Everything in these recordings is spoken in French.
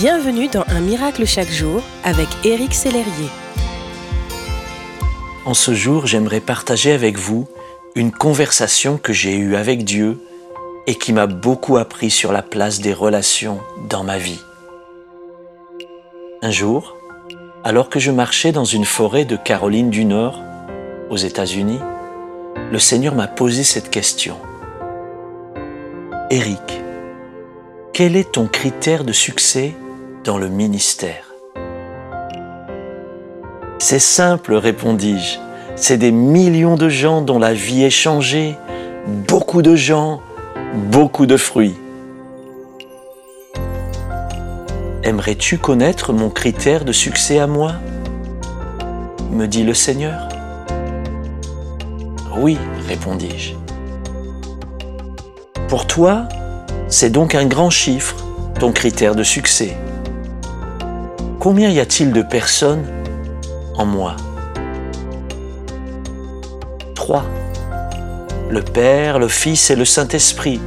Bienvenue dans Un miracle chaque jour avec Éric Sellerier. En ce jour, j'aimerais partager avec vous une conversation que j'ai eue avec Dieu et qui m'a beaucoup appris sur la place des relations dans ma vie. Un jour, alors que je marchais dans une forêt de Caroline du Nord, aux États-Unis, le Seigneur m'a posé cette question. Éric, quel est ton critère de succès le ministère C'est simple, répondis-je. C'est des millions de gens dont la vie est changée, beaucoup de gens, beaucoup de fruits. Aimerais-tu connaître mon critère de succès à moi? Me dit le Seigneur. Oui, répondis-je. Pour toi, c'est donc un grand chiffre, ton critère de succès. Combien y a-t-il de personnes en moi? Trois. Le Père, le Fils et le Saint-Esprit.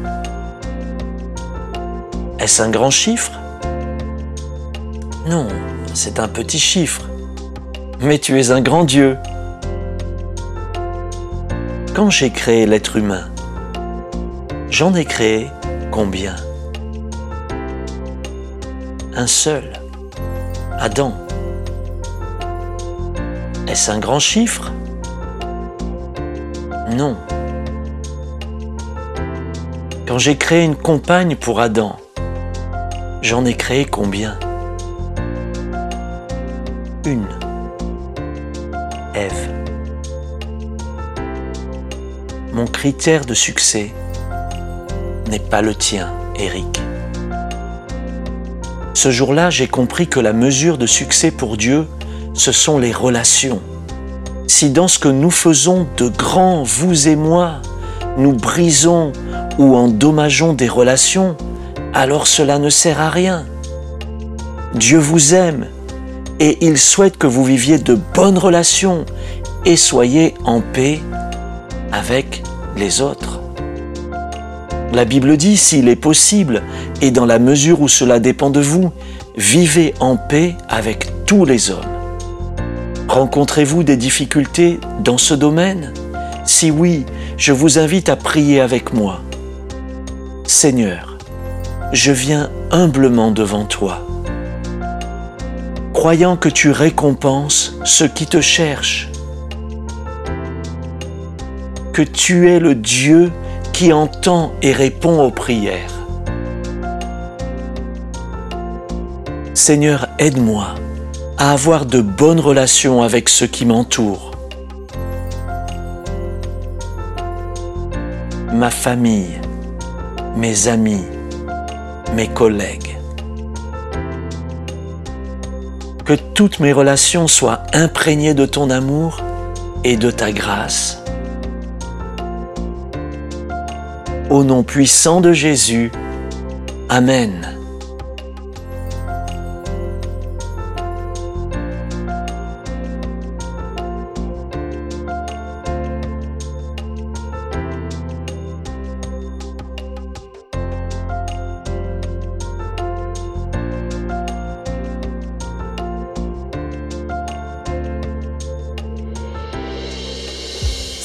Est-ce un grand chiffre? Non, c'est un petit chiffre. Mais tu es un grand Dieu. Quand j'ai créé l'être humain, j'en ai créé Combien? Un seul. Adam. Est-ce un grand chiffre? Non. Quand j'ai créé une compagne pour Adam, j'en ai créé combien? Une. Ève. Mon critère de succès, n'est pas le tien, Eric. Ce jour-là, j'ai compris que la mesure de succès pour Dieu, ce sont les relations. Si dans ce que nous faisons de grand, vous et moi, nous brisons ou endommageons des relations, alors cela ne sert à rien. Dieu vous aime et il souhaite que vous viviez de bonnes relations et soyez en paix avec les autres. La Bible dit, s'il est possible, et dans la mesure où cela dépend de vous, vivez en paix avec tous les hommes. Rencontrez-vous des difficultés dans ce domaine? Si oui, je vous invite à prier avec moi. Seigneur, je viens humblement devant toi, croyant que tu récompenses ceux qui te cherchent, que tu es le Dieu qui entend et répond aux prières. Seigneur, aide-moi à avoir de bonnes relations avec ceux qui m'entourent. Ma famille, mes amis, mes collègues. Que toutes mes relations soient imprégnées de ton amour et de ta grâce. Au nom puissant de Jésus. Amen.